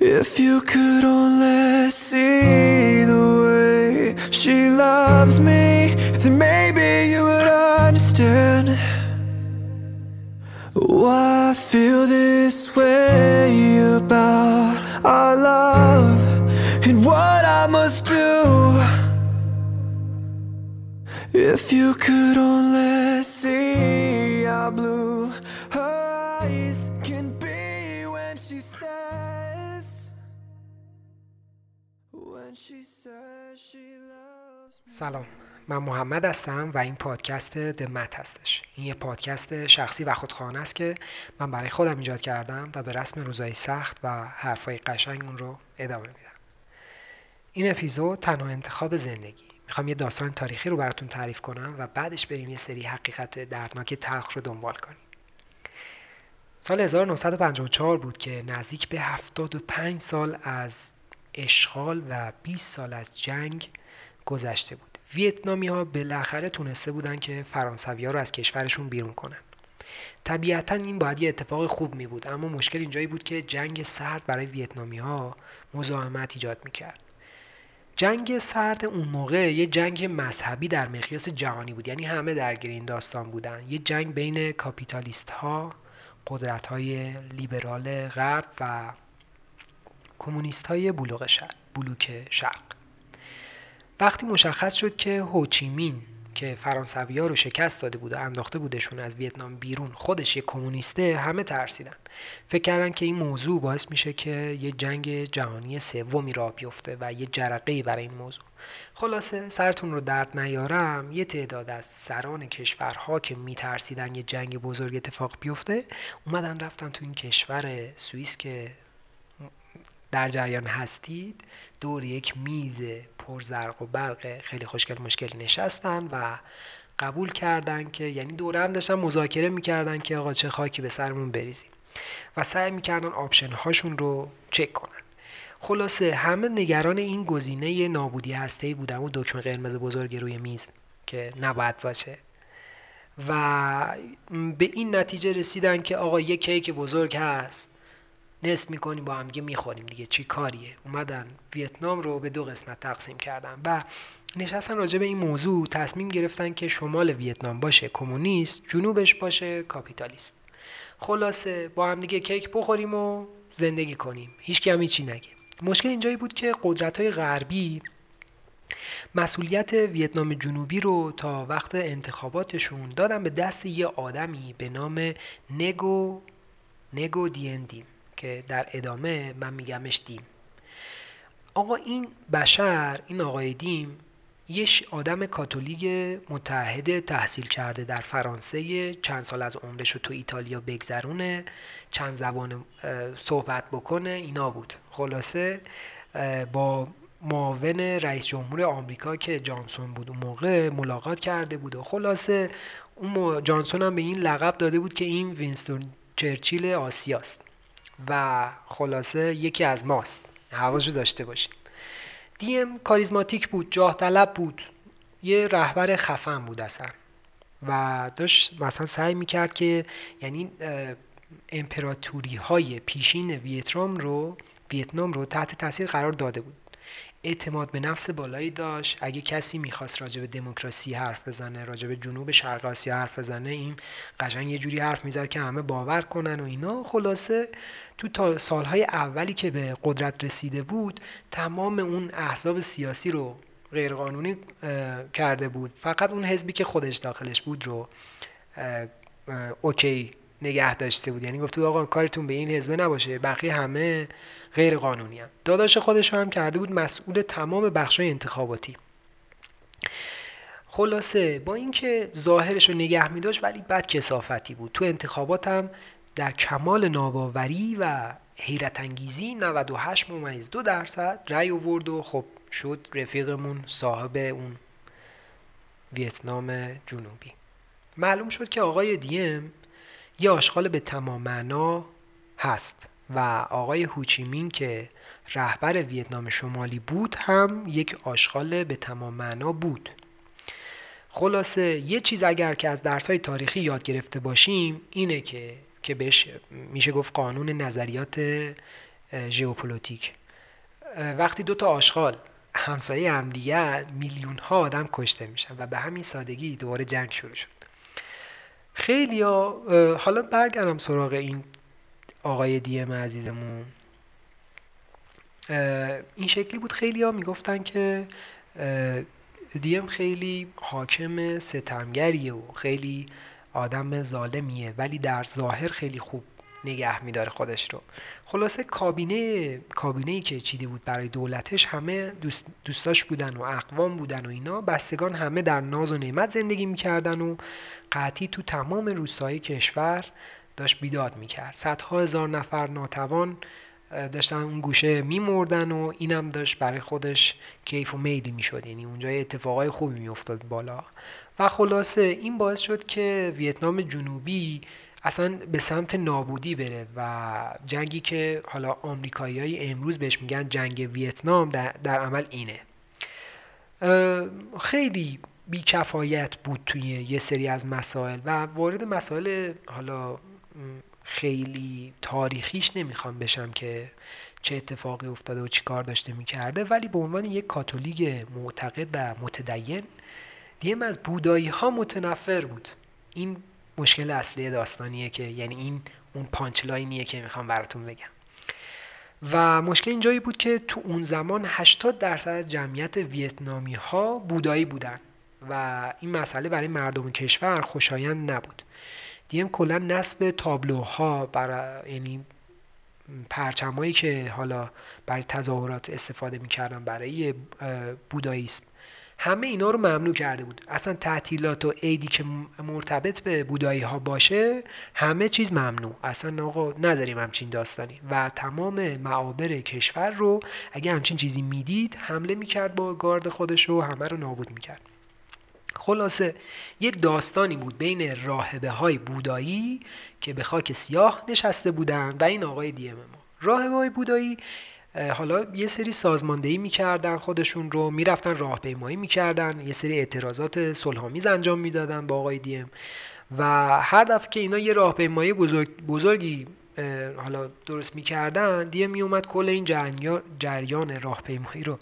If you could only see the way she loves me, then maybe you would understand why I feel this way about our love and what I must do. If you could only سلام. من محمد هستم و این پادکست دمت هستش. این یه پادکست شخصی و خودخواهانه است که من برای خودم ایجاد کردم و به رسم روزای سخت و حرفای قشنگ اون رو ادامه میدم. این اپیزود تنها انتخاب زندگی. می‌خوام یه داستان تاریخی رو براتون تعریف کنم و بعدش بریم یه سری حقیقت دردناک تلخ رو دنبال کنیم. سال 1954 بود که نزدیک به 75 سال از اشغال و 20 سال از جنگ گذشته بود. ویتنامی ها بالاخره تونسته بودن که فرانسوی ها رو از کشورشون بیرون کنن. طبیعتا این باید یه اتفاق خوب می بود اما مشکل اینجایی بود که جنگ سرد برای ویتنامی ها مزاحمت ایجاد می کرد جنگ سرد اون موقع یه جنگ مذهبی در مقیاس جهانی بود یعنی همه درگیر این داستان بودن. یه جنگ بین کاپیتالیست ها قدرت های لیبرال غرب و کمونیست های بلوک شرق, بلوک شرق. وقتی مشخص شد که هوچیمین که فرانسوی رو شکست داده بود و انداخته بودشون از ویتنام بیرون خودش یه کمونیسته همه ترسیدن فکر کردن که این موضوع باعث میشه که یه جنگ جهانی سومی را بیفته و یه جرقه برای این موضوع خلاصه سرتون رو درد نیارم یه تعداد از سران کشورها که میترسیدن یه جنگ بزرگ اتفاق بیفته اومدن رفتن تو این کشور سوئیس که در جریان هستید. دور یک میز پر زرق و برق خیلی خوشگل مشگل نشستن و قبول کردن که یعنی دوره هم داشتن مذاکره می‌کردن که آقا چه خاکی به سرمون بریزیم. و سعی می‌کردن option هاشون رو چک کنن. خلاصه همه نگران این گزینه نابودی هسته‌ای بودن. و دکمه قرمز بزرگ روی میز که نباید باشه. و به این نتیجه رسیدن که آقا یه کیک بزرگ هست. نصف می‌کنیم با هم دیگه می‌خوریم دیگه. چی کاریه؟ اومدن ویتنام رو به دو قسمت تقسیم کردن و نشستن راجع به این موضوع. تصمیم گرفتن که شمال ویتنام باشه کمونیست جنوبش باشه کاپیتالیست. خلاصه با هم دیگه کیک بخوریم و زندگی کنیم. هیچ هم هیچی نگه. مشکل اینجایی بود که قدرت های غربی مسئولیت ویتنام جنوبی رو تا وقت انتخاباتشون دادن به دست یه آدمی به نام نگو نگو دیندیم که در ادامه من میگمش دیم. آقا این بشر این آقای دیم یه آدم کاتولیک متحد تحصیل کرده در فرانسه چند سال از عمرش رو تو ایتالیا بگذرونه چند زبان صحبت بکنه اینا بود. خلاصه با معاون رئیس جمهور آمریکا که جانسون بود اون موقع ملاقات کرده بود و خلاصه اون جانسون هم به این لقب داده بود که این وینستون چرچیل آسیاست. و خلاصه یکی از ماست. حواشو داشته باشید دیم کاریزماتیک بود جاه طلب بود. یه رهبر خفن بود اصلا. و داشت مثلا سعی می‌کرد که یعنی امپراتوری های پیشین ویتنام رو ویتنام رو تحت تاثیر قرار داده بود. اعتماد به نفس بالایی داشت. اگه کسی می‌خواست راجع به دموکراسی حرف بزنه راجع به جنوب شرق آسیا حرف بزنه این قشنگ یه جوری حرف می‌زد که همه باور کنن و اینا. خلاصه تو تا سالهای اولی که به قدرت رسیده بود تمام اون احزاب سیاسی رو غیرقانونی کرده بود. فقط اون حزبی که خودش داخلش بود رو اوکی نگه داشته بود. یعنی گفت آقا کارتون به این حزبه نباشه بقیه همه غیر قانونی هم. داداش خودش هم کرده بود مسئول تمام بخشای انتخاباتی. خلاصه با اینکه ظاهرش رو نگه می داشت ولی بد کسافتی بود. تو انتخابات هم در کمال ناباوری و حیرت انگیزی 98 ممیز دو درصد رأی آورد و خب شد رفیقمون صاحب اون ویتنام جنوبی. معلوم شد که آقای دیم یه آشغال به تمام معنا هست و آقای هوچیمین که رهبر ویتنام شمالی بود هم یک آشغال به تمام معنا بود. خلاصه یه چیز اگر که از درس های تاریخی یاد گرفته باشیم اینه که که بهش میشه گفت قانون نظریات ژئوپلیتیک. وقتی دو تا آشغال همسایه هم دیگه میلیون ها آدم کشته میشن و به همین سادگی دوباره جنگ شروع شد. خیلی ها حالا برگردم سراغ این آقای دیم عزیزمون. این شکلی بود خیلی ها می‌گفتن که دیم خیلی حاکم ستمگریه و خیلی آدم ظالمیه ولی در ظاهر خیلی خوب نگه میداره خودش رو. خلاصه کابینه کابینه ای که چیده بود برای دولتش همه دوست دوستاش بودن و اقوام بودن و اینا. بستگان همه در ناز و نعمت زندگی می‌کردن و قطعی تو تمام روستایی کشور داشت بیداد می‌کرد. صدها هزار نفر ناتوان داشتن اون گوشه میمردن و اینم داشت برای خودش کیف و میلی می‌شد. یعنی اونجا اتفاقای خوبی میافتاد بالا. و خلاصه این باعث شد که ویتنام جنوبی اصلا به سمت نابودی بره و جنگی که حالا آمریکایی های امروز بهش میگن جنگ ویتنام در, در عمل اینه. خیلی بیکفایت بود توی یه سری از مسائل و وارد مسائل حالا خیلی تاریخیش نمی‌خوام بشم که چه اتفاقی افتاده و چی کار داشته می‌کرده ولی به عنوان یک کاتولیک معتقد و متدین دیم از بودایی ها متنفر بود. این مشکل اصلی داستانیه که یعنی این اون punchline یه که می‌خوام براتون بگم. و مشکل اینجایی بود که تو اون زمان 80 درصد از جمعیت ویتنامی ها بودایی بودن و این مسئله برای مردم کشور خوشایند نبود. دیم کلا نصب تابلوها برای یعنی پرچمایی که حالا برای تظاهرات استفاده می‌کردن برای بوداییسم همه اینا رو ممنوع کرده بود. اصلا تعطیلات و عیدی که مرتبط به بودایی ها باشه همه چیز ممنوع. اصلا آقا نداریم همچین داستانی. و تمام معابر کشور رو اگه همچین چیزی می‌دید حمله می‌کرد با گارد خودش و همه رو نابود می‌کرد. خلاصه یه داستانی بود بین راهبه های بودایی که به خاک سیاه نشسته بودن و این آقای دیم ما. راهبه های بودایی حالا یه سری سازماندهی می‌کردن خودشون رو می‌رفتن راهپیمایی می‌کردن یه سری اعتراضات صلحآمیز انجام می‌دادن با آقای دیم و هر دفعه که اینا یه راهپیمایی بزرگ بزرگی حالا درست می‌کردن دیگه میومد کل این جریان راهپیمایی رو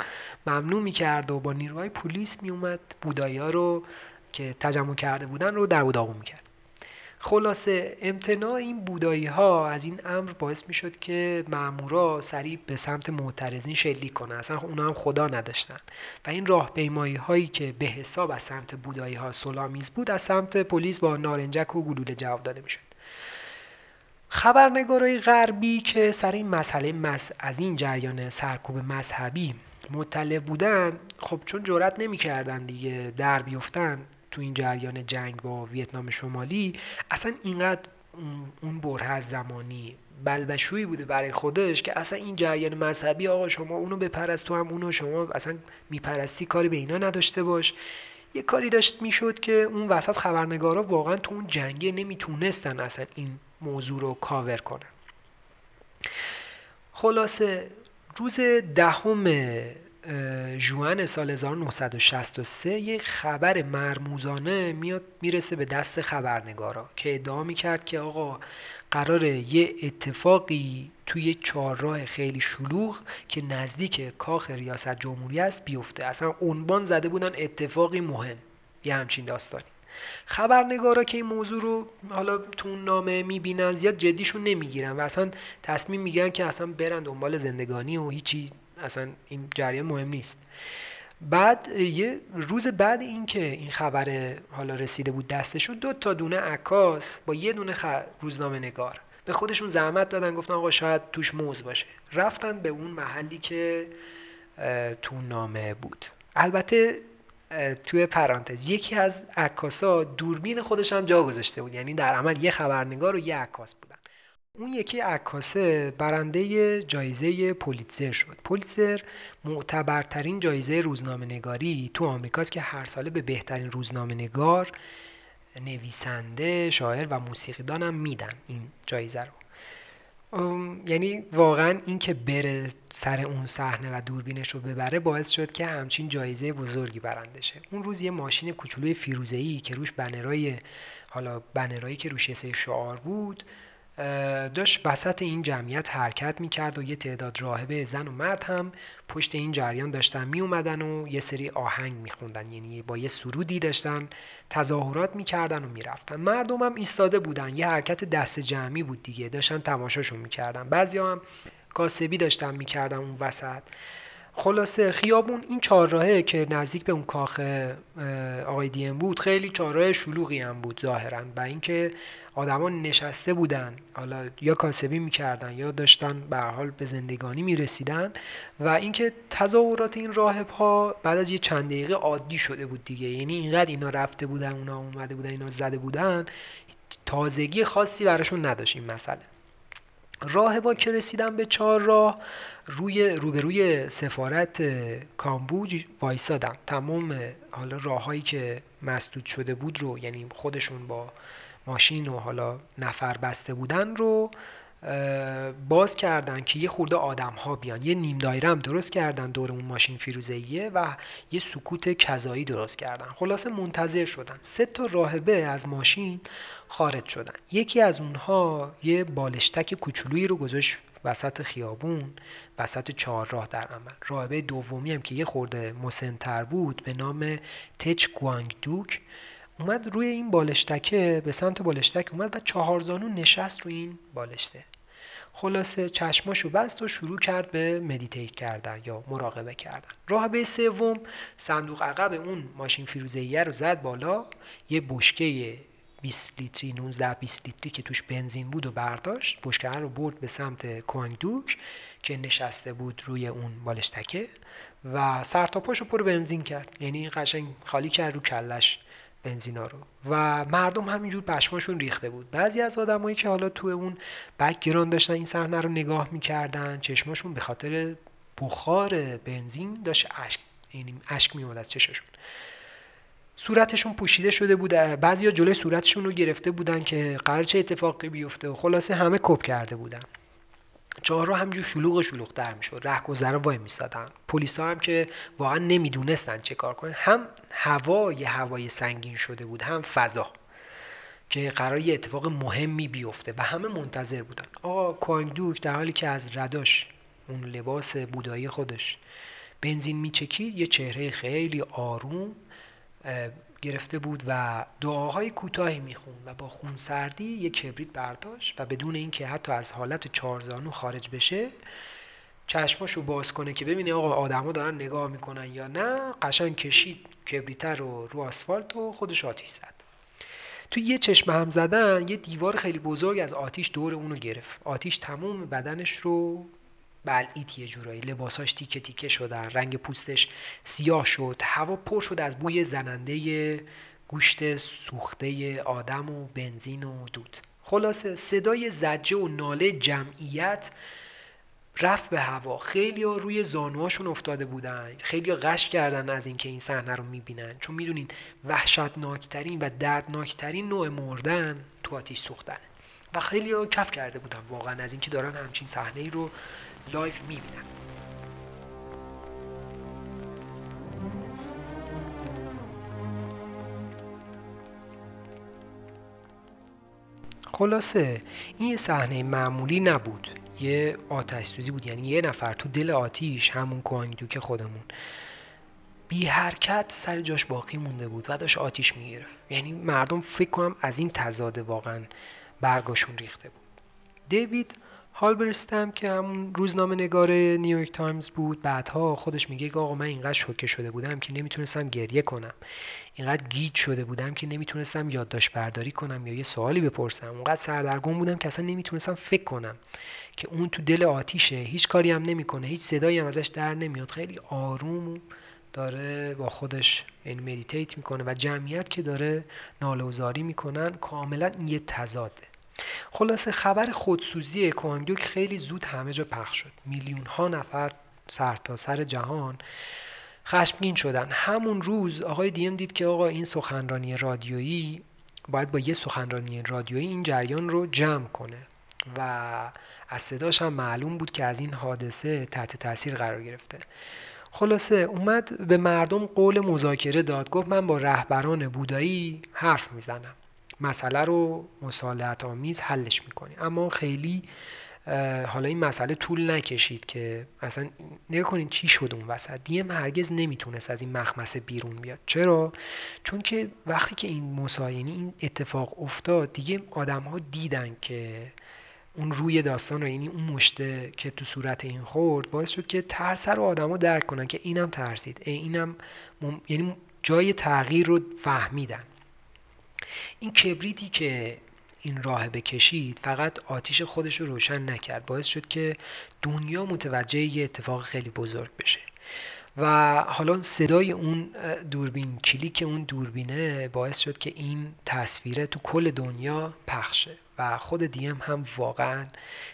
ممنوع می‌کرد و با نیروهای پلیس میومد بودایی ها رو که تجمع کرده بودن رو در می می‌کرد. خلاصه امتناع این بودایی ها از این امر باعث می شد که مامورا سریع به سمت معترضین شلیک کنن اصلا اونا هم خدا نداشتن. و این راهپیمایی هایی که به حساب از سمت بودایی ها سلامیز بود از سمت پلیس با نارنجک و گلوله جواب داده می شد خبرنگارای غربی که سر این مسئله مس از این جریان سرکوب مذهبی مطلع بودن خب چون جرات نمی‌کردن دیگه در بیفتن تو این جریان جنگ با ویتنام شمالی اصلا اینقدر اون بره از زمانی بلبشویی بوده برای خودش که اصلا این جریان مذهبی آقا شما اونو بپرست تو هم اونو شما اصلا میپرستی کاری به اینا نداشته باش. یه کاری داشت می‌شد که اون وسط خبرنگارا واقعا تو اون جنگه نمی‌تونستن اصلا این موضوع رو کاور کنن. خلاصه روز دهم جوان سال 1963 یک خبر مرموزانه میاد می‌رسه به دست خبرنگارا که ادعا می‌کرد که آقا قراره یه اتفاقی توی چهارراه خیلی شلوغ که نزدیک کاخ ریاست جمهوری است بیفته. اصلا عنوان زده بودن اتفاقی مهم. یه همچین داستانی. خبرنگارا که این موضوع رو حالا تو نامه می‌بینن زیاد جدیشون نمی‌گیرن و اصلا تصمیم میگن که اصلا برن دنبال زندگانی و هیچی اصلا این جریان مهم نیست. بعد یه روز بعد اینکه این خبر حالا رسیده بود دستشون دو تا دونه عکاس با یه دونه خ... روزنامه نگار به خودشون زحمت دادن گفتن آقا شاید توش موز باشه. رفتن به اون محلی که تو نامه بود. البته توی پرانتز یکی از عکاسا دوربین خودش هم جا گذاشته بود. یعنی در عمل یه خبرنگار و یه عکاس بودن. اون یکی عکاسه برنده جایزه پولیتزر شد. پولیتزر معتبرترین جایزه روزنامه نگاری تو آمریکاست که هر ساله به بهترین روزنامه نگار نویسنده شاعر و موسیقیدان هم میدن این جایزه رو. یعنی واقعا این که بره سر اون صحنه و دوربینش رو ببره باعث شد که همچین جایزه بزرگی برنده شه. اون روز یه ماشین کوچولوی فیروزه‌ای که روش بنرای حالا بنرایی که روش یه سری شعار بود داشت وسط این جمعیت حرکت می‌کرد و یه تعداد راهبه زن و مرد هم پشت این جریان داشتن. می اومدن و یه سری آهنگ میخوندن یعنی با یه سرودی داشتن تظاهرات می‌کردن و می‌رفتن. مردم هم ایستاده بودن. یه حرکت دست جمعی بود دیگه. داشتن تماشاشون می‌کردن. بعضی هم کاسبی داشتن می‌کردن اون وسط. خلاصه خیابون این چهارراهه که نزدیک به اون کاخ آقای دیم بود خیلی چهارراه شلوغی هم بود ظاهرا و اینکه آدما نشسته بودن حالا یا کاسبی می‌کردن یا داشتن به حال به زندگانی می‌رسیدن و اینکه تظاهرات این راهب ها بعد از یه چند دقیقه عادی شده بود دیگه. یعنی اینقدر اینا رفته بودن اونا اومده بودن اینا زده بودن تازگی خاصی براشون نداشت این مسئله. راهبا که رسیدن به چهار راه روی روبروی سفارت کامبوج وایسادن تمام حالا راههایی که مسدود شده بود رو یعنی خودشون با ماشین و حالا نفر بسته بودن رو باز کردن که یه خورده آدم ها بیان. یه نیم دایره هم درست کردن دور اون ماشین فیروزهیه و یه سکوت کذایی درست کردن. خلاصه منتظر شدن. سه تا راهبه از ماشین خارج شدن. یکی از اونها یه بالشتک کوچولویی رو گذاشت وسط خیابون وسط چهار راه در عمل. راهبه دومی هم که یه خورده مسنتر بود به نام تچ گوانگ دوک اومد روی این بالشتکه به سمت بالشتک اومد و چهار زانو نشست روی این بالشته. خلاصه چشماشو بست و شروع کرد به مدیتیت کردن یا مراقبه کردن. راهبه سوم صندوق عقب اون ماشین فیروزهیه رو زد بالا. یه بشکه 20 لیتری 19 20 لیتری که توش بنزین بود و برداشت. بشکه رو برد به سمت کوانگدوک که نشسته بود روی اون بالشتکه و سر تا پاشو پر بنزین کرد. یعنی قشنگ خالی کرد رو کلش. بنزینا رو. و مردم همینجور پشماشون ریخته بود. بعضی از آدمایی که حالا تو اون background داشتن این صحنه رو نگاه می‌کردن چشماشون به خاطر بخار بنزین داشت اشک یعنی اشک میومد از چششون صورتشون پوشیده شده بود. بعضیا جلوی صورتشون رو گرفته بودن که قرار چه اتفاقی بیفته و خلاصه همه کپ کرده بودن. چهارراه همجور شلوغ و شلوغتر می‌شد. رهگذرا وای میستادن پلیسا هم که واقعا نمی‌دونستن چه کار کنن. هم هوا یه هوای سنگین شده بود هم فضا که قرار یه اتفاق مهمی بیفته و همه منتظر بودن. آقا کوانگدوک در حالی که از رداش اون لباس بودایی خودش بنزین میچکید یه چهره خیلی آروم گرفته بود و دعاهای کوتاهی می‌خوند و با خونسردی یک کبریت برداشت و بدون اینکه حتی از حالت چارزانو خارج بشه چشماشو باز کنه که ببینه آقا آدما دارن نگاه می‌کنن یا نه. قشنگ کشید کبریتر رو رو آسفالت و خودش آتیش زد. تو یه چشم هم زدن یه دیوار خیلی بزرگ از آتیش دور اونو گرفت. آتیش تموم بدنش رو بلعید یه جورایی. لباساش تیکه تیکه شدن. رنگ پوستش سیاه شد. هوا پر شد از بوی زننده گوشت سوخته آدم و بنزین و دود. خلاصه صدای زجه و ناله جمعیت رفت به هوا. خیلی ها روی زانوهاشون افتاده بودن. خیلی ها غش کردن از اینکه این صحنه رو می‌بینن. چون می‌دونین وحشتناکترین و دردناکترین نوع مردن تو آتیش سوختن و خیلی کف کرده بودن واقعا از اینکه دارن همچین صحنه ای رو live می‌بینن خلاصه این یه صحنه معمولی نبود. یه آتش سوزی بود یعنی یه نفر تو دل آتیش همون که خودمون. بی حرکت سر جاش باقی مونده بود و داشت آتیش می‌گرفت. یعنی مردم فکر کنم از این تضاده واقعا برگاشون ریخته بود. دیوید هالبرستم که همون روزنامه نگار نیویورک تایمز بود. بعدها خودش میگه که آقا من اینقدر شوکه شده بودم که نمی‌تونستم گریه کنم. اینقدر گیج شده بودم که نمی‌تونستم یادداشت برداری کنم یا یه سوالی بپرسم. اونقدر سردرگم بودم که اصلا نمی‌تونستم فکر کنم که اون تو دل آتیشه. هیچ کاری هم نمی‌کنه. هیچ صدایی هم ازش در نمیاد. خیلی آروم داره با خودش این meditate می‌کنه و جمعیت که داره ناله می‌کنن کاملا یه تضاده. خلاصه خبر خودسوزی کوانگدوک خیلی زود همه جا پخش شد. میلیون ها نفر سر تا سر جهان خشمگین شدن. همون روز آقای دیم دید که آقا این سخنرانی رادیویی باید با یه سخنرانی رادیویی این جریان رو جمع کنه. و از صداش هم معلوم بود که از این حادثه تحت تاثیر قرار گرفته. خلاصه اومد به مردم قول مذاکره داد. گفت من با رهبران بودایی حرف می‌زنم. مسئله رو مسالت آمیز حلش می‌کنی. اما خیلی حالا این مسئله طول نکشید که اصلا نگاه کنین چی شد اون وسط. دیم هرگز نمی‌تونست از این مخمسه بیرون بیاد. چرا؟ چون که وقتی که این مساینی این اتفاق افتاد دیگه آدم ها دیدن که اون روی داستان رو یعنی اون مشته که تو صورت این خورد باعث شد که ترس رو آدما درک کنن که اینم ترسید. اینم یعنی جای تغییر رو فهمیدن. این کبریتی که این راه بکشید فقط آتیش خودش رو روشن نکرد. باعث شد که دنیا متوجه یه اتفاق خیلی بزرگ بشه. و حالا صدای اون دوربین کلیک اون دوربینه باعث شد که این تصویره تو کل دنیا پخشه و خود دیم هم واقعا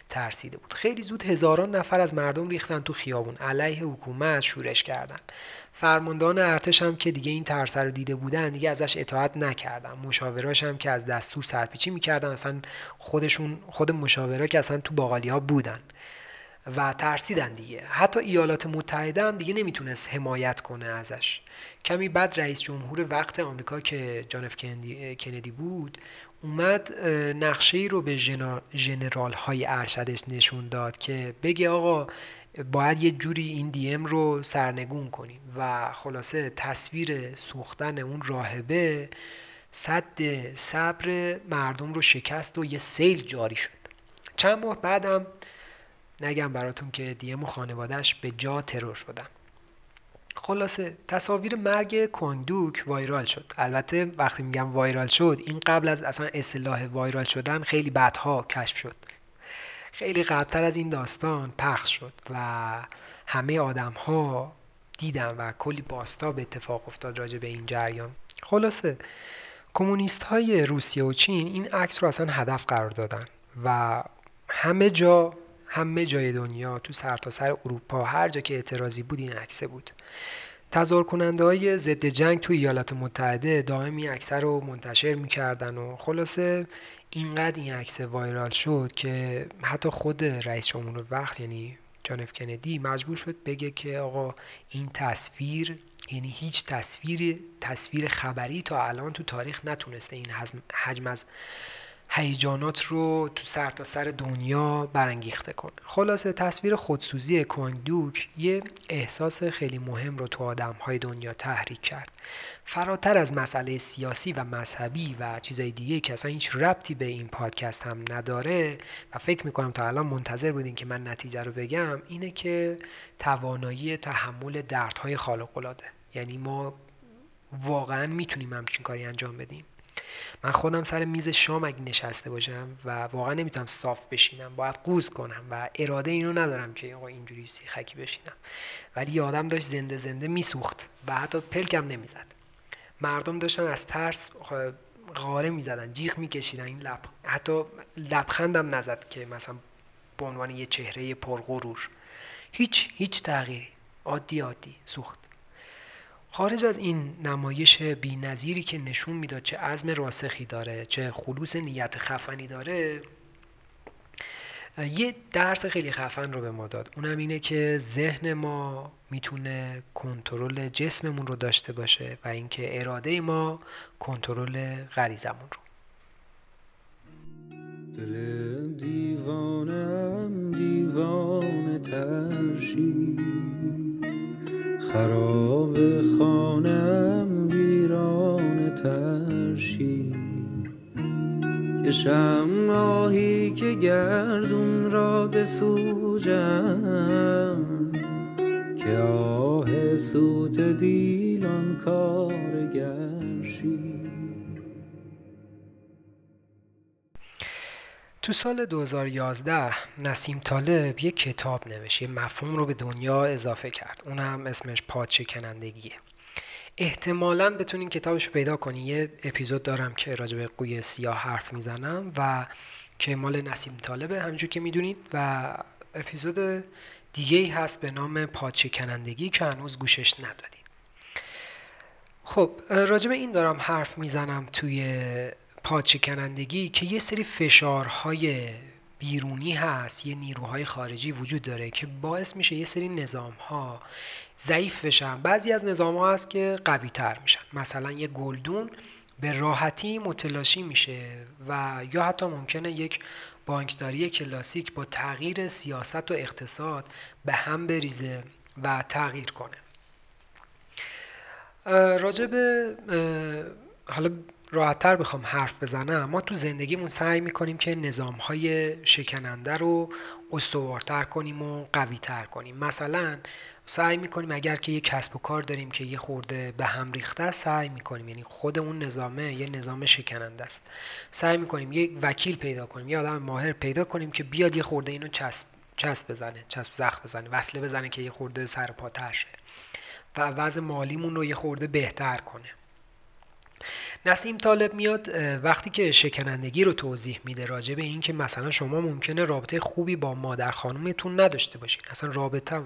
ترسیده بود. خیلی زود هزاران نفر از مردم ریختن تو خیابون. علیه حکومت شورش کردن. فرماندهان ارتش هم که دیگه این ترس رو دیده بودن دیگه ازش اطاعت نکردن. مشاوراش هم که از دستور سرپیچی می‌کردن. اصلا خودشون خود مشاورا که اصلا تو باقالی ها بودن و ترسیدن دیگه. حتی ایالات متحده هم دیگه نمی‌تونست حمایت کنه ازش. کمی بعد رئیس جمهور وقت آمریکا که جان اف کندی بود اومد نقشه ای رو به جنرال های ارشدش نشون داد که بگه آقا باید یه جوری این دیم رو سرنگون کنیم و خلاصه تصویر سوختن اون راهبه صد صبر مردم رو شکست و یه سیل جاری شد. چند ماه بعدم نگم براتون که دیم و خانوادهش به جا ترور شدن. خلاصه تصاویر مرگ کوندوک وایرال شد. البته وقتی میگم وایرال شد این قبل از اصلا اصلاح وایرال شدن خیلی بعدها کشف شد. خیلی قبلتر از این داستان پخش شد و همه آدم ها دیدن و کلی باستا به اتفاق افتاد راجع به این جریان. خلاصه کمونیست های روسیه و چین این عکس رو اصلا هدف قرار دادن و همه جا همه جای دنیا تو سرتاسر سر اروپا هر جا که اعتراضی بود این عکسه بود. تظاهر کننده های ضد جنگ تو ایالات متحده دائم این عکس رو منتشر می‌کردن و خلاصه اینقدر این عکس وایرال شد که حتی خود رئیس جمهور وقت یعنی جان اف کندی مجبور شد بگه که آقا این تصویر یعنی هیچ تصویر تصویر خبری تا الان تو تاریخ نتونسته این حجم از هیجانات رو تو سر تا سر دنیا برانگیخته کنه خلاصه تصویر خودسوزی کوانگدوک یه احساس خیلی مهم رو تو آدم های دنیا تحریک کرد. فراتر از مسئله سیاسی و مذهبی و چیزای دیگه که اصلا هیچ ربطی به این پادکست هم نداره و فکر می‌کنم تا الان منتظر بودین که من نتیجه رو بگم اینه که توانایی تحمل دردهای خالق العاده. یعنی ما واقعا می‌تونیم همچین کاری انجام بدیم. من خودم سر میز شام اگه نشسته باشم و واقعا نمی‌تونم صاف بشینم باید قوز کنم و اراده اینو ندارم که آقا اینجوری سیخکی بشینم. ولی یادم داشت زنده زنده میسوخت و حتی پلکم نمی‌زد. مردم داشتن از ترس غاره می‌زدن جیغ میکشیدن این لب. حتی لبخندم نزد که مثلا به عنوان یه چهره پرغرور. هیچ هیچ تغییری. عادی عادی. سوخت. خارج از این نمایش بی نظیری که نشون می‌داد چه عزم راسخی داره چه خلوص نیت خفنی داره یه درس خیلی خفن رو به ما داد. اونم اینه که ذهن ما می‌تونه کنترل جسممون رو داشته باشه و اینکه اراده ما کنترل غریزمون رو. دل دیوانم دیوانه ترشی خراب خانم ویران ترشی. کشم ماهی که گردون را بسوجم که آه سوت دیلان کارگرشی. تو سال 2011 نسیم طالب یه کتاب نوشت یه مفهوم رو به دنیا اضافه کرد. اون هم اسمش پادشکنندگیه احتمالا بتونین کتابش رو پیدا کنی یه اپیزود دارم که راجع به قوی سیاه حرف می‌زنم و که مال نسیم طالبه همینجور که می‌دونید و اپیزود دیگه ای هست به نام پادشکنندگی که هنوز گوشش ندادید خب راجع به این دارم حرف می‌زنم توی پادشکنندگی که یه سری فشارهای بیرونی هست یه نیروهای خارجی وجود داره که باعث میشه یه سری نظام ها ضعیف بشن. بعضی از نظام ها هست که قوی تر میشن. مثلا یه گلدون به راحتی متلاشی میشه و یا حتی ممکنه یک بانکداری کلاسیک با تغییر سیاست و اقتصاد به هم بریزه و تغییر کنه. راجع به حالا راحتتر بخوام حرف بزنم. ما تو زندگیمون سعی می‌کنیم که نظام های شکننده رو استوارتر کنیم و قویتر کنیم. مثلا سعی می‌کنیم اگر که یه کسب و کار داریم که یه خورده به هم ریخته سعی می‌کنیم. یعنی خود اون نظامه یه نظام شکننده است. سعی می‌کنیم یه وکیل پیدا کنیم یه آدم ماهر پیدا کنیم که بیاد یه خورده اینو چسب چسب بزنه چسب زخم بزنه وصله بزنه که یه خورده سر پا شه. و وضع مالیمون رو یه خورده بهتر کنه. نسیم طالب میاد وقتی که شکنندگی رو توضیح میده راجع به این که مثلا شما ممکنه رابطه خوبی با مادر خانومتون نداشته باشین. اصلا رابطه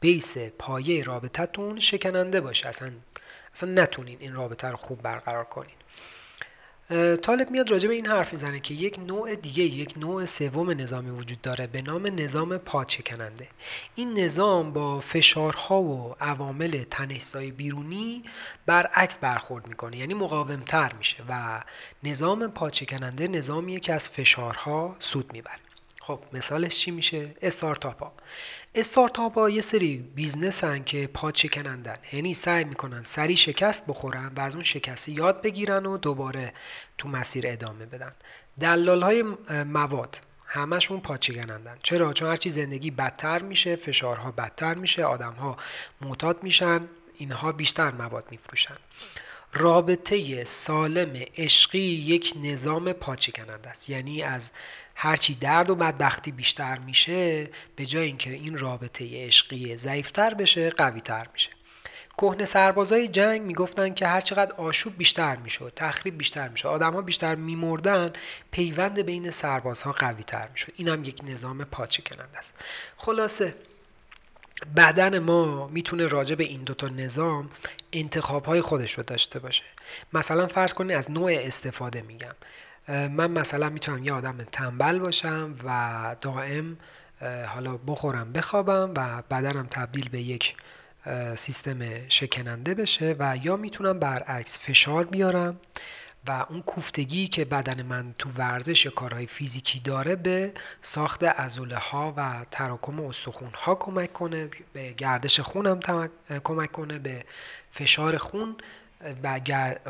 بیس پایه رابطتون شکننده باشه. اصلا اصلا نتونین این رابطه رو خوب برقرار کنین. طالب میاد راجع به این حرف می‌زنه که یک نوع دیگه یک نوع سوم نظامی وجود داره به نام نظام پاچکننده این نظام با فشارها و عوامل تنشزای بیرونی برعکس برخورد می‌کنه یعنی مقاومتر میشه و نظام پاچکننده نظامیه که از فشارها سود می‌بره. خب مثالش چی میشه؟ استارتاپ ها استارتاپ ها یه سری business هن که پاچه کنندن یعنی سعی می‌کنن سری شکست بخورن و از اون شکستی یاد بگیرن و دوباره تو مسیر ادامه بدن. دلال های مواد همشون پاچه کنندن چرا؟ چون هرچی زندگی بدتر میشه فشارها بدتر میشه آدمها معتاد میشن اینها بیشتر مواد میفروشن. رابطه سالم عشقی یک نظام پاچه کننده است. یعنی از هرچی درد و بدبختی بیشتر میشه به جای اینکه این رابطه عشقی ضعیفتر بشه قویتر میشه. کهنه سربازای جنگ می‌گفتن که هر چقدر آشوب بیشتر می‌شد تخریب بیشتر می‌شد ها بیشتر میمردن پیوند بین سربازها قوی تر می‌شد. این هم یک نظام پاچه کننده است. خلاصه بدن ما می‌تونه راجع به این دوتا نظام انتخاب های خودش رو داشته باشه. مثلا فرض کنید از نوع استفاده میگم. من مثلا می‌تونم یه آدم تنبل باشم و دائم حالا بخورم بخوابم و بدنم تبدیل به یک سیستم شکننده بشه و یا می‌تونم برعکس فشار بیارم و اون کوفتگی که بدن من تو ورزش کارهای فیزیکی داره به ساخت ازوله ها و تراکم استخون ها کمک کنه به گردش خونم کمک کنه به فشار خون و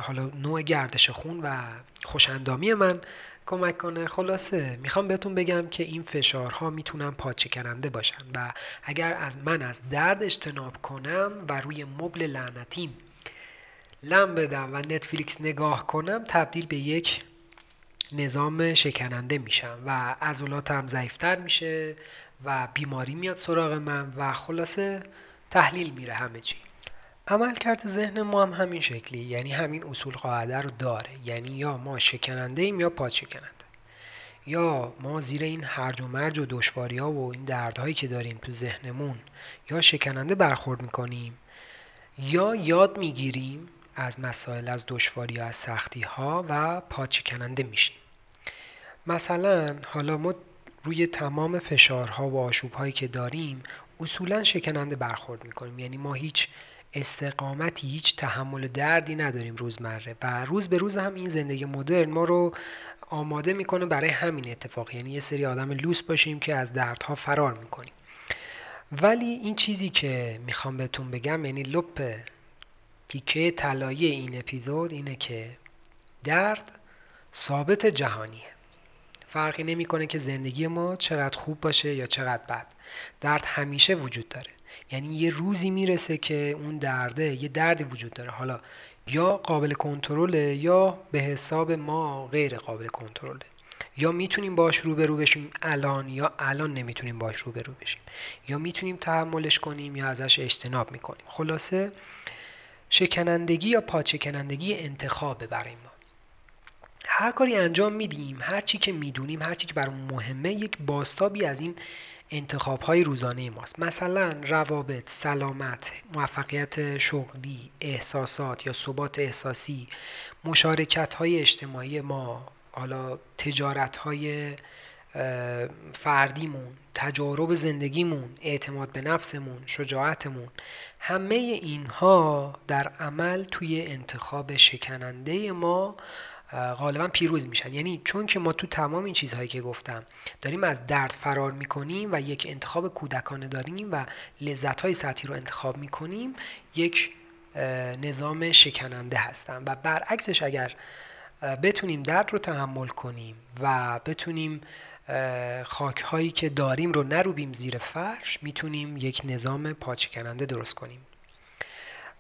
حالا نوع گردش خون و خوشندامی من کمک کنه. خلاصه می‌خوام بهتون بگم که این فشارها می‌تونن پاچه کننده باشن و اگر از من از درد اجتناب کنم و روی مبل لعنتیم لم بدم و نتفلیکس نگاه کنم تبدیل به یک نظام شکننده میشم و عضلاتم ضعیفتر میشه و بیماری میاد سراغ من و خلاصه تحلیل میره همه چی. عملکرد ذهن ما هم همین شکلی یعنی همین اصول قاعده رو داره. یعنی یا ما شکننده ایم یا پاچکننده یا ما زیر این هرج و مرج و دشواری ها و این دردهایی که داریم تو ذهنمون یا شکننده برخورد می‌کنیم یا یاد می‌گیریم از مسائل از دشواری ها از سختی ها و پاچکننده میشیم. مثلا حالا ما روی تمام فشارها و آشوب هایی که داریم اصولا شکننده برخورد می‌کنیم. یعنی ما هیچ استقامتی هیچ تحمل دردی نداریم روزمره و روز به روز هم این زندگی مدرن ما رو آماده می‌کنه برای همین اتفاق. یعنی یه سری آدم لوس باشیم که از دردها فرار می‌کنیم. ولی این چیزی که می‌خوام بهتون بگم یعنی لپ تیکه طلایی این اپیزود اینه که درد ثابت جهانیه. فرقی نمی‌کنه که زندگی ما چقدر خوب باشه یا چقدر بد. درد همیشه وجود داره. یعنی یه روزی می‌رسه که اون درده یه دردی وجود داره. حالا یا قابل کنترله یا به حساب ما غیر قابل کنترله. یا می‌تونیم باش روبرو بشیم الان یا الان نمی‌تونیم باش روبرو بشیم. یا می‌تونیم تحملش کنیم یا ازش اجتناب می‌کنیم. خلاصه شکنندگی یا پاچکنندگی انتخابه برای ما. هر کاری انجام میدیم هر چی که می‌دونیم هر چی که برامون مهمه یک باستابی از این انتخاب های روزانه ماست. مثلا روابط، سلامت، موفقیت شغلی، احساسات یا ثبات احساسی، مشارکت های اجتماعی ما، حالا تجارت های فردیمون تجارب زندگیمون اعتماد به نفسمون شجاعتمون همه اینها در عمل توی انتخاب شکننده ما غالبا پیروز میشن. یعنی چون که ما تو تمام این چیزهایی که گفتم داریم از درد فرار می‌کنیم و یک انتخاب کودکانه داریم و لذت های سطحی رو انتخاب می‌کنیم یک نظام شکننده هستن و برعکسش اگر بتونیم درد رو تحمل کنیم و بتونیم خاک هایی که داریم رو نروبیم زیر فرش می‌تونیم یک نظام پاچکننده درست کنیم.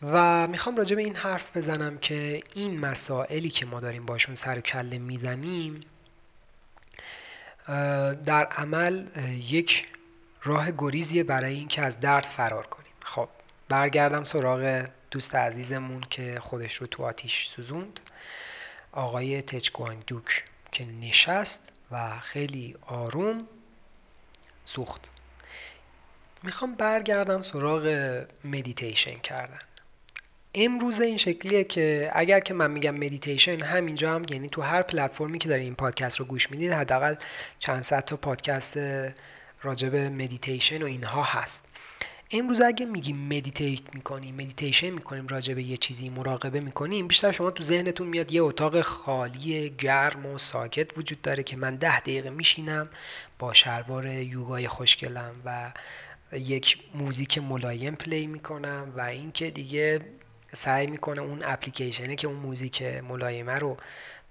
و می‌خوام راجع به این حرف بزنم که این مسائلی که ما داریم باشون سر کله می‌زنیم در عمل یک راه گریزیه برای اینکه از درد فرار کنیم. خب برگردم سراغ دوست عزیزمون که خودش رو تو آتیش سوزوند آقای تچگوانگ دوک که نشست و خیلی آروم سوخت. می‌خوام برگردم سراغ مدیتیشن کردن. امروزه این شکلیه که اگر که من میگم مدیتیشن همینجا هم یعنی تو هر پلتفرمی که دارین این پادکست رو گوش می‌دید حداقل چند صد تا پادکست راجع به مدیتیشن و اینها هست. امروز اگه میگیم meditate می‌کنیم مدیتیشن می‌کنیم راجع به یه چیزی مراقبه می‌کنیم بیشتر شما تو ذهنتون میاد یه اتاق خالی گرم و ساکت وجود داره که من ده دقیقه میشینم با شلوار یوگای خوشگلم و یک موزیک ملایم پلی می‌کنم و اینکه دیگه سعی می‌کنه اون اپلیکیشنه که اون موزیک ملایمه رو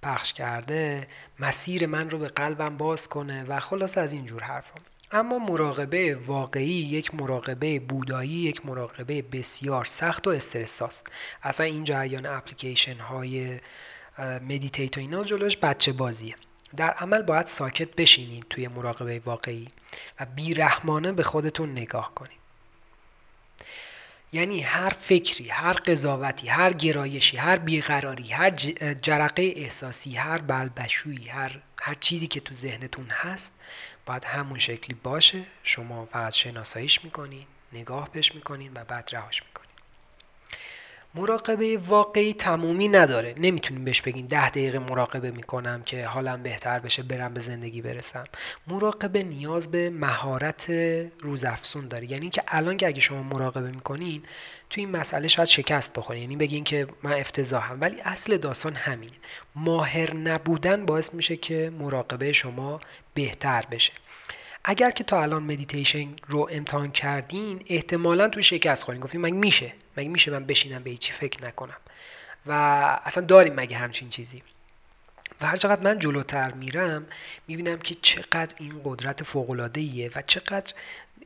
پخش کرده مسیر من رو به قلبم باز کنه و خلاص از اینجور حرفا. اما مراقبه واقعی یک مراقبه بودایی یک مراقبه بسیار سخت و استرساست اصلا این جریان اپلیکیشن های مدیتیت و اینا جلوش بچه بازیه. در عمل باید ساکت بشینید توی مراقبه واقعی و بیرحمانه به خودتون نگاه کنید یعنی هر فکری هر قضاوتی هر گرایشی هر بیقراری هر جرقه احساسی هر بلبشویی هر هر چیزی که تو ذهنتون هست باید همون شکلی باشه. شما فقط شناساییش می‌کنین نگاه بهش می‌کنین و بعد رهاش می‌کنین مراقبه واقعی تمومی نداره. نمی‌تونیم بهش بگین ده دقیقه مراقبه می‌کنم که حالم بهتر بشه برم به زندگی برسم. مراقبه نیاز به مهارت روزافزون داره. یعنی که الان که اگه شما مراقبه می‌کنین تو این مسئله شاید شکست بخورین. یعنی بگین که من افتضاحم. ولی اصل داستان همینه. ماهر نبودن باعث میشه که مراقبه شما بهتر بشه. اگر که تا الان مدیتیشن رو امتحان کردین احتمالا تو شکست خورین. گفتین مگه میشه؟ مگه میشه من بشینم به هیچی فکر نکنم؟ و اصلا داریم مگه همچین چیزی؟ و هر چقدر من جلوتر میرم می‌بینم که چقدر این قدرت فوق و چقدر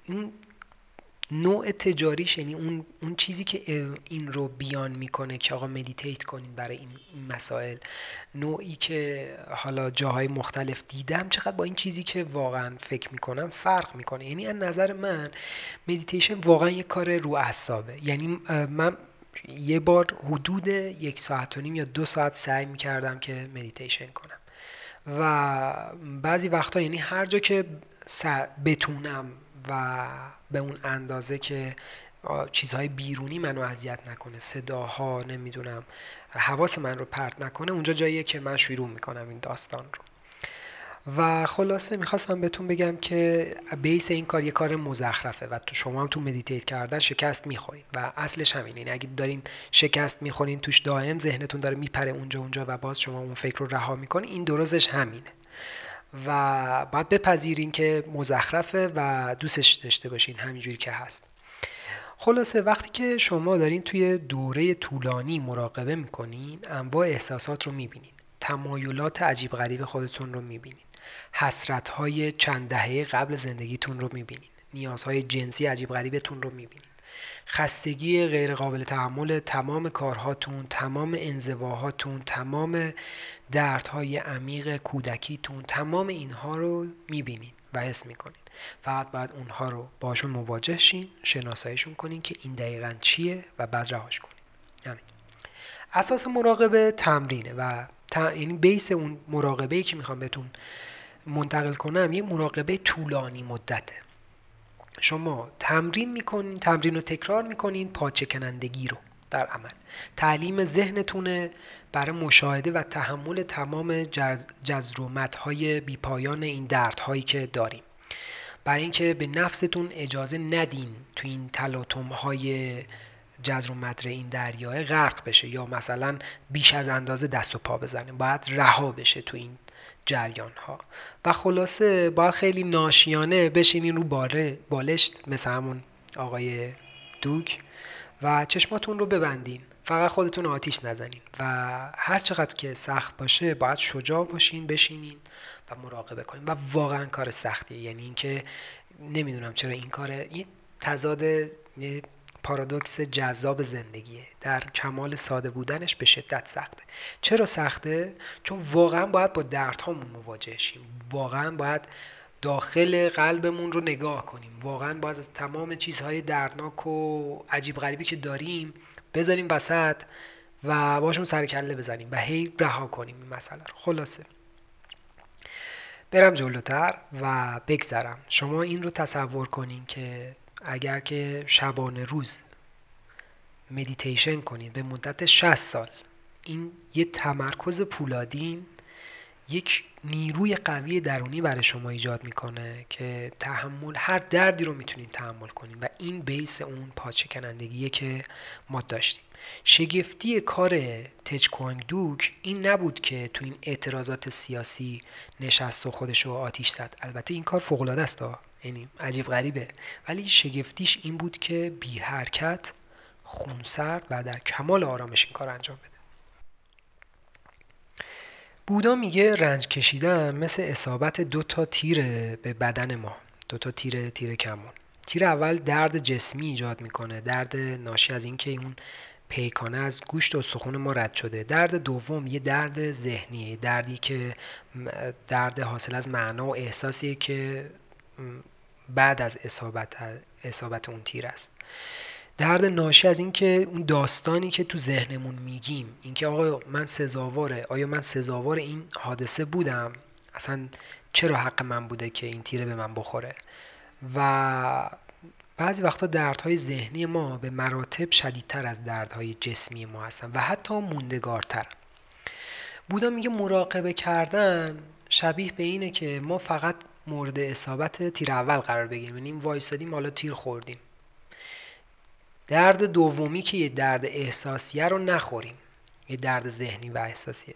این نوع تجاریش یعنی اون, اون چیزی که این رو بیان می‌کنه که آقا meditate کنین برای این مسائل. نوعی که حالا جاهای مختلف دیدم چقدر با این چیزی که واقعا فکر می‌کنم فرق می‌کنه. یعنی از نظر من مدیتیشن واقعا یه کار رو اعصابه. یعنی من یه بار حدود یک ساعت و نیم یا دو ساعت سعی می‌کردم که مدیتیشن کنم. و بعضی وقتا یعنی هر جا که بتونم و به اون اندازه که چیزهای بیرونی منو اذیت نکنه صداها نمی‌دونم حواس من رو پرت نکنه اونجا جاییه که من شروع می‌کنم این داستان رو. و خلاصه می‌خواستم بهتون بگم که بیس این کار یه کار مزخرفه و تو شما هم تو مدیتیت کردن شکست می‌خورین و اصلش همینه. یعنی اگه دارین شکست می‌خورین توش دائم ذهنتون داره میپره اونجا اونجا و باز شما اون فکر رو رها می‌کنین این درستش همینه. و باید بپذیرین که مزخرفه و دوستش داشته باشین همینجوری که هست. خلاصه وقتی که شما دارین توی دوره طولانی مراقبه می‌کنین انواع احساسات رو می‌بینین. تمایلات عجیب غریب خودتون رو می‌بینین. حسرت های چند دهه قبل زندگیتون رو می‌بینین. نیازهای جنسی عجیب غریبتون رو می‌بینین. خستگی غیرقابل تحمل تمام کارهاتون تمام انزواهاتون تمام دردهای عمیق کودکیتون تمام اینها رو می‌بینید و حس می‌کنین. فقط باید اونها رو باشون مواجه شین شناساییشون کنین که این دقیقا چیه و بعد رهاش کنین. همین. اساس مراقبه تمرینه و یعنی بیس اون مراقبه که می‌خوام بهتون منتقل کنم یه مراقبه طولانی مدته. شما تمرین می‌کنین تمرین رو تکرار می‌کنین پاچه کنندگی رو در عمل. تعلیم ذهنتونه برای مشاهده و تحمل تمام جزرومت های بیپایان این دردهایی که داریم. برای اینکه به نفستون اجازه ندین تو این تلاطم های جزر و این دریاه غرق بشه یا مثلا بیش از اندازه دست و پا بزنه. باید رها بشه تو این جریان ها و خلاصه باید خیلی ناشیانه بشینین رو باره بالشت مثل همون آقای دوک و چشماتون رو ببندین. فقط خودتون آتیش نزنین و هر چقدر که سخت باشه باید شجاع باشین بشینین و مراقبه کنین. و واقعا کار سختیه. یعنی اینکه نمی‌دونم چرا این کار این تضاد پارادوکس جذاب زندگیه. در کمال ساده بودنش به شدت سخته. چرا سخته؟ چون واقعا باید با دردهامون مواجه شیم. واقعا باید داخل قلبمون رو نگاه کنیم. واقعا باید از تمام چیزهای دردناک و عجیب غریبی که داریم بذاریم وسط و باشون سر کله بزنیم و هی رها کنیم این مسئله رو. خلاصه. برم جلوتر و بگذرم. شما این رو تصور کنین که اگر که شبانه روز مدیتیشن کنید به مدت 60 سال این یه تمرکز پولادین یک نیروی قوی درونی برای شما ایجاد می‌کنه که تحمل هر دردی رو می‌تونید تحمل کنید و این بیس اون پاچه کنندگیه که ما داشتیم. شگفتی کار تچ دوک این نبود که تو این اعتراضات سیاسی نشست و خودش رو آتیش زد. البته این کار فوق العاده است یعنی عجیب غریبه. ولی شگفتیش این بود که بی حرکت خونسرد و در کمال آرامش این کار انجام بده. بودا میگه رنج کشیدن مثل اصابت دو تا تیر به بدن ما. دو تا تیر تیر کمون. تیر اول درد جسمی ایجاد می‌کنه. درد ناشی از اینکه اون پیکانه از گوشت و سخون ما رد شده. درد دوم یه درد ذهنیه. دردی که درد حاصل از معنا و احساسیه که بعد از اصابت, اصابت اون تیر است. درد ناشی از اینکه اون داستانی که تو ذهنمون میگیم اینکه آقا من سزاواره آیا من سزاوار این حادثه بودم؟ اصلا چرا حق من بوده که این تیره به من بخوره؟ و بعضی وقتا دردهای ذهنی ما به مراتب شدیدتر از دردهای جسمی ما هستن و حتی موندگارتر. بودا میگه مراقبه کردن شبیه به اینه که ما فقط مورد اصابت تیر اول قرار بگیریم. یعنی وایسادیم حالا تیر خوردیم. درد دومی که یه درد احساسیه رو نخوریم. یه درد ذهنی و احساسیه.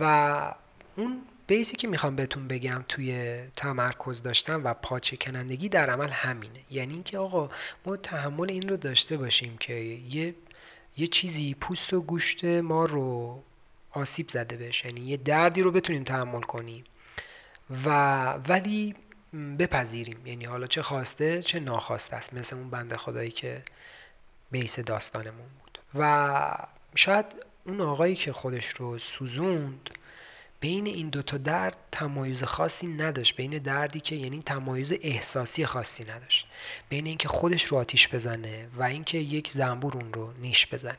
و اون بیسی که می‌خوام بهتون بگم توی تمرکز داشتن و پاچه کنندگی در عمل همینه. یعنی اینکه آقا ما تحمل این رو داشته باشیم که یه یه چیزی پوست و گوشت ما رو آسیب زده بشه یعنی یه دردی رو بتونیم تحمل کنیم. و ولی بپذیریم. یعنی حالا چه خواسته چه ناخواسته است. مثل اون بنده خدایی که بیس داستانمون بود. و شاید اون آقایی که خودش رو سوزوند بین این دوتا درد تمایز خاصی نداشت. بین دردی که یعنی تمایز احساسی خاصی نداشت. بین اینکه خودش رو آتیش بزنه و اینکه یک زنبور اون رو نیش بزنه.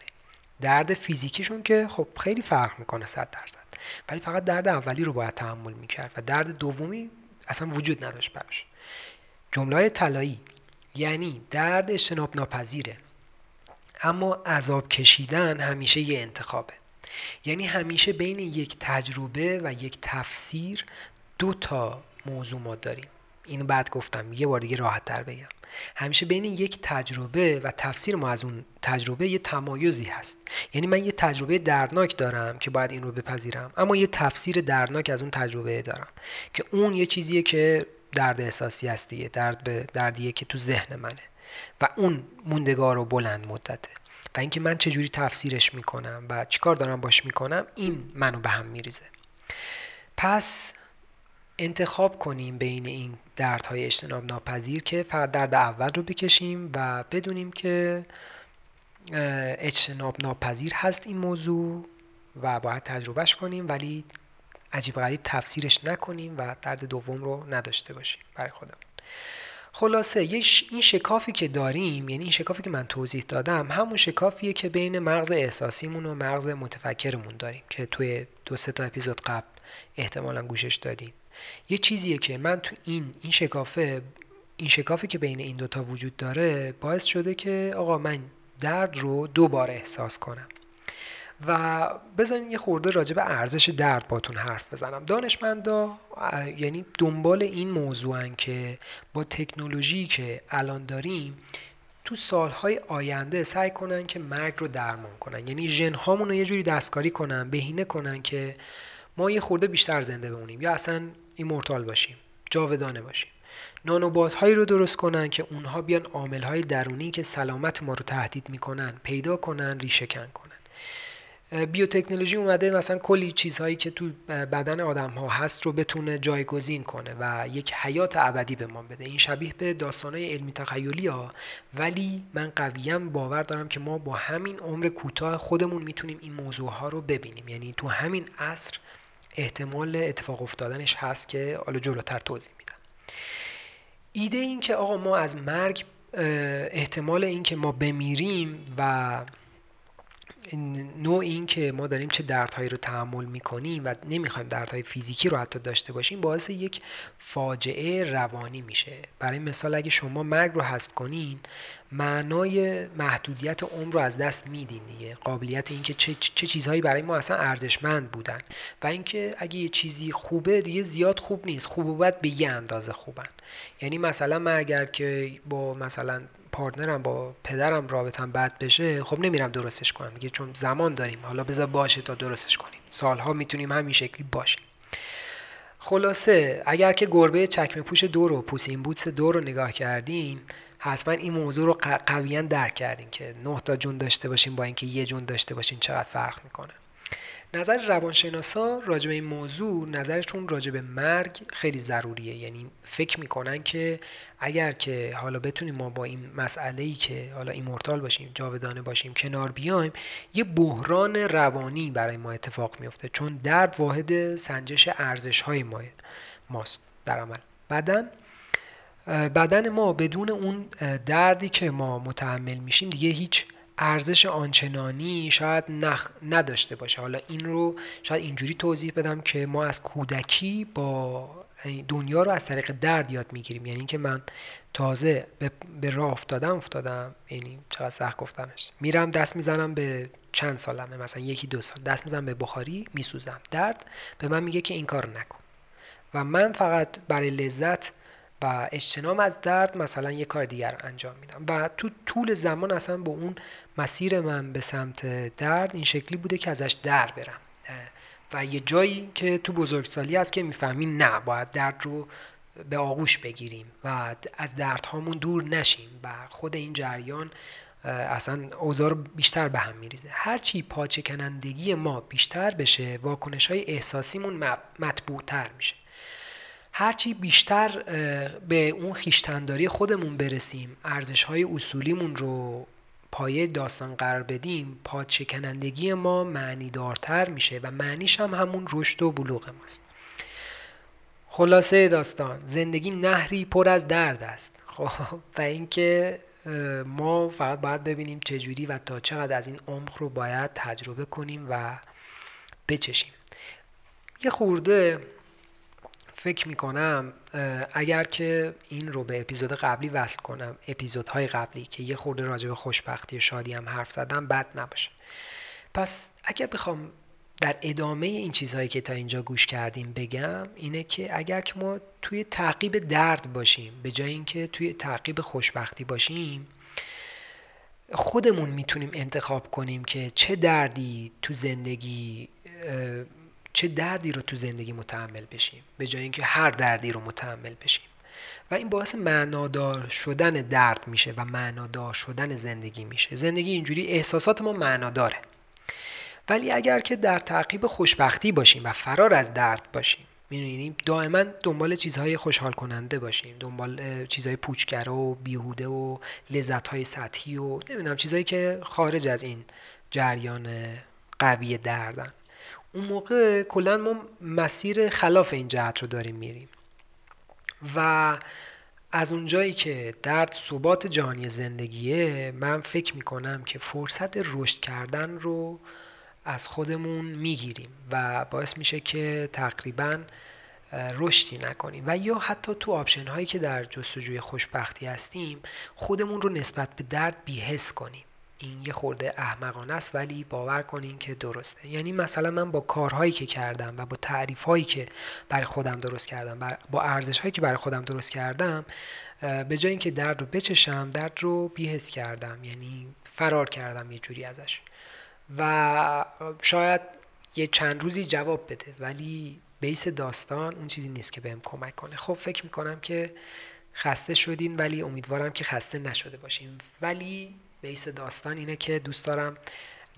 درد فیزیکیشون که خب خیلی فرق می‌کنه صد درصد. ولی فقط درد اولی رو باید تحمل می‌کرد و درد دومی اصلا وجود نداشت براش. جمله طلایی یعنی درد اجتناب ناپذیره اما عذاب کشیدن همیشه یه انتخابه. یعنی همیشه بین یک تجربه و یک تفسیر دو تا موضوع ما داریم. اینو بعد گفتم. یه بار دیگه راحت تر بگم. همیشه بین یک تجربه و تفسیر ما از اون تجربه یه تمایزی هست. یعنی من یه تجربه دردناک دارم که باید این رو بپذیرم اما یه تفسیر دردناک از اون تجربه دارم که اون یه چیزیه که درد احساسی هست دیگه درد به دردیه که تو ذهن منه و اون موندگار و بلند مدته. و اینکه من چجوری تفسیرش می‌کنم و چیکار دارم باش می‌کنم این منو به هم میریزه. پس انتخاب کنیم بین این دردهای اجتناب ناپذیر که فقط درد اول رو بکشیم و بدونیم که اجتناب ناپذیر هست این موضوع و باید تجربهش کنیم ولی عجیب غریب تفسیرش نکنیم و درد دوم رو نداشته باشیم. برای خودمون. خلاصه این شکافی که داریم یعنی این شکافی که من توضیح دادم همون شکافیه که بین مغز احساسیمون و مغز متفکرمون داریم که توی دو سه تا اپیزود قبل احتمالا گوشش دادیم یه چیزیه که من تو این این شکافه این شکافی که بین این دوتا وجود داره باعث شده که آقا من درد رو دوباره احساس کنم. و بزنین یه خورده راجع به ارزش درد باتون حرف بزنم. دانشمندا یعنی دنبال این موضوعن که با تکنولوژی که الان داریم تو سالهای آینده سعی کنن که مرگ رو درمان کنن. یعنی ژن رو یه جوری دستکاری کنن بهینه کنن که ما یه خورده بیشتر زنده بمونیم. یا اصلا ایمورتال باشیم جاودانه باشیم. نانوبات هایی رو درست کنن که اونها بیان عامل های درونی که سلامت ما رو تهدید می‌کنن پیدا کنن ریشه کن کنن بیوتکنولوژی اومده مثلا کلی چیزهایی که تو بدن آدم ها هست رو بتونه جایگزین کنه و یک حیات ابدی به ما بده. این شبیه به داستانهای علمی تخیلی ها. ولی من قویا باور دارم که ما با همین عمر کوتاه خودمون می‌تونیم این موضوع ها رو ببینیم. یعنی تو همین عصر احتمال اتفاق افتادنش هست که حالا جلوتر توضیح میدم. ایده این که آقا ما از مرگ احتمال این که ما بمیریم و نوع این که ما داریم چه دردهایی رو تحمل می‌کنیم و نمی‌خوایم دردهای فیزیکی رو حتی داشته باشیم باعث یک فاجعه روانی میشه. برای مثال اگه شما مرگ رو حذف کنین معنای محدودیت عمر رو از دست میدین دیگه. قابلیت اینکه چه, چه چیزهایی برای ما اصلا ارزشمند بودن. و اینکه اگه یه چیزی خوبه دیگه زیاد خوب نیست. خوب و بد به یه اندازه خوبن. یعنی مثلا من اگر که با مثلا پارتنرم با پدرم رابطم بد بشه خب نمیرم درستش کنم. میگه چون زمان داریم. حالا بذار باشه تا درستش کنیم. سالها می‌تونیم همین شکلی باشیم. خلاصه اگر که گربه چکمه پوش دو رو پوسین بوتس دو رو نگاه کردین حتما این موضوع رو قویا درک کردین که نه تا جون داشته باشیم با اینکه یه جون داشته باشین چقدر فرق می‌کنه. نظر روانشناسا راجع به این موضوع نظرشون راجع به مرگ خیلی ضروریه. یعنی فکر می‌کنن که اگر که حالا بتونیم ما با این مسئله ای که حالا ایمورتال باشیم جاودانه باشیم کنار بیایم یه بحران روانی برای ما اتفاق میفته چون درد واحد سنجش ارزش های ما ماست در عمل. بدن بدن ما بدون اون دردی که ما متحمل میشیم دیگه هیچ ارزش آنچنانی شاید نخ... نداشته باشه. حالا این رو شاید اینجوری توضیح بدم که ما از کودکی با دنیا رو از طریق درد یاد می‌گیریم. یعنی اینکه من تازه به, به راه افتادم افتادم. یعنی چقدر سخت گفتمش. میرم دست می‌زنم به چند سالمه. مثلا یکی دو سال. دست می‌زنم به بخاری میسوزم. درد به من میگه که این کار نکن. و من فقط برای لذت و از درد مثلا یه کار دیگر انجام میدم. و تو طول زمان اصلا با اون مسیر من به سمت درد این شکلی بوده که ازش در برم. و یه جایی که تو بزرگسالی هست که می‌فهمی نه باید درد رو به آغوش بگیریم و از دردهامون دور نشیم و خود این جریان اصلا اوضاع رو بیشتر به هم میریزه. هرچی پاچه کنندگی ما بیشتر بشه واکنش های احساسیمون مطبوعتر میشه. هرچی بیشتر به اون خیشتنداری خودمون برسیم ارزش های اصولیمون رو پایه داستان قرار بدیم پادشکنندگی ما معنی دارتر میشه و معنیش هم همون رشد و بلوغ ماست. خلاصه داستان زندگی نهری پر از درد است. خب و اینکه ما فقط باید ببینیم چجوری و تا چقدر از این عمق رو باید تجربه کنیم و بچشیم. یه خورده فکر می‌کنم اگر که این رو به اپیزود قبلی وصل کنم اپیزودهای قبلی که یه خورده راجع به خوشبختی و شادی هم حرف زدم بد نباشه. پس اگر بخوام در ادامه این چیزهایی که تا اینجا گوش کردیم بگم اینه که اگر که ما توی تعقیب درد باشیم به جای اینکه توی تعقیب خوشبختی باشیم خودمون می‌تونیم انتخاب کنیم که چه دردی تو زندگی چه دردی رو تو زندگی متحمل بشیم به جای اینکه هر دردی رو متحمل بشیم. و این باعث معنادار شدن درد میشه و معنادار شدن زندگی میشه. زندگی اینجوری احساسات ما معناداره. ولی اگر که در تعقیب خوشبختی باشیم و فرار از درد باشیم می‌دونیم دائما دنبال چیزهای خوشحال کننده باشیم. دنبال چیزهای پوچگره و بیهوده و لذتهای سطحی و نمی‌دونم چیزهایی که خارج از این جریان قوی دردن. اون موقع کلا ما مسیر خلاف این جهت رو داریم میریم. و از اونجایی که درد ثبات جهانی زندگیه من فکر می‌کنم که فرصت رشد کردن رو از خودمون می‌گیریم و باعث میشه که تقریبا رشدی نکنیم. و یا حتی تو آپشن هایی که در جستجوی خوشبختی هستیم خودمون رو نسبت به درد بیهس کنیم. این یه خورده احمقانه است ولی باور کنین که درسته. یعنی مثلا من با کارهایی که کردم و با تعریفهایی که برای خودم درست کردم با ارزش هایی که برای خودم درست کردم به جای اینکه درد رو بچشم درد رو بیهس کردم. یعنی فرار کردم یه جوری ازش. و شاید یه چند روزی جواب بده ولی بیس داستان اون چیزی نیست که بهم کمک کنه. خب فکر می‌کنم که خسته شدین ولی امیدوارم که خسته نشده باشین. ولی بیس داستان اینه که دوست دارم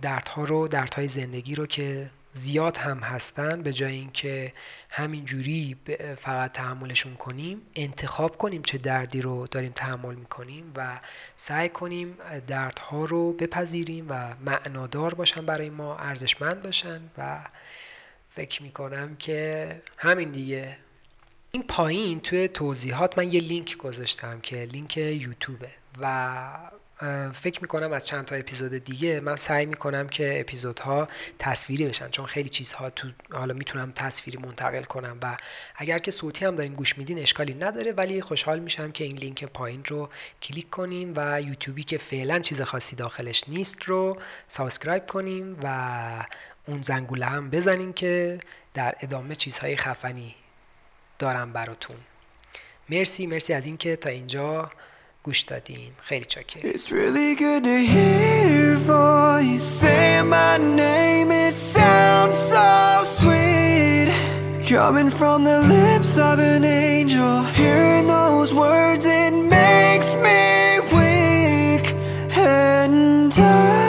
دردها رو دردهای زندگی رو که زیاد هم هستن به جای اینکه همین جوری فقط تحملشون کنیم انتخاب کنیم چه دردی رو داریم تحمل می‌کنیم و سعی کنیم دردها رو بپذیریم و معنادار باشن برای ما ارزشمند باشن و فکر می‌کنم که همین دیگه. این پایین توی توضیحات من یه لینک گذاشتم که لینک یوتیوبه و فکر می‌کنم از چند تا اپیزود دیگه من سعی می‌کنم که اپیزودها تصویری بشن چون خیلی چیزها تو حالا می‌تونم تصویری منتقل کنم و اگر که صوتی هم دارین گوش میدین اشکالی نداره ولی خوشحال میشم که این لینک پایین رو کلیک کنیم و یوتیوبی که فعلا چیز خاصی داخلش نیست رو subscribe کنیم و اون زنگوله هم بزنین که در ادامه چیزهای خفنی دارم براتون. مرسی مرسی از اینکه تا اینجا گوش دادین خیلی چاکریم It's really good to hear voice say my name it sounds so sweet coming from the lips of an angel hearing those words it makes me weak and I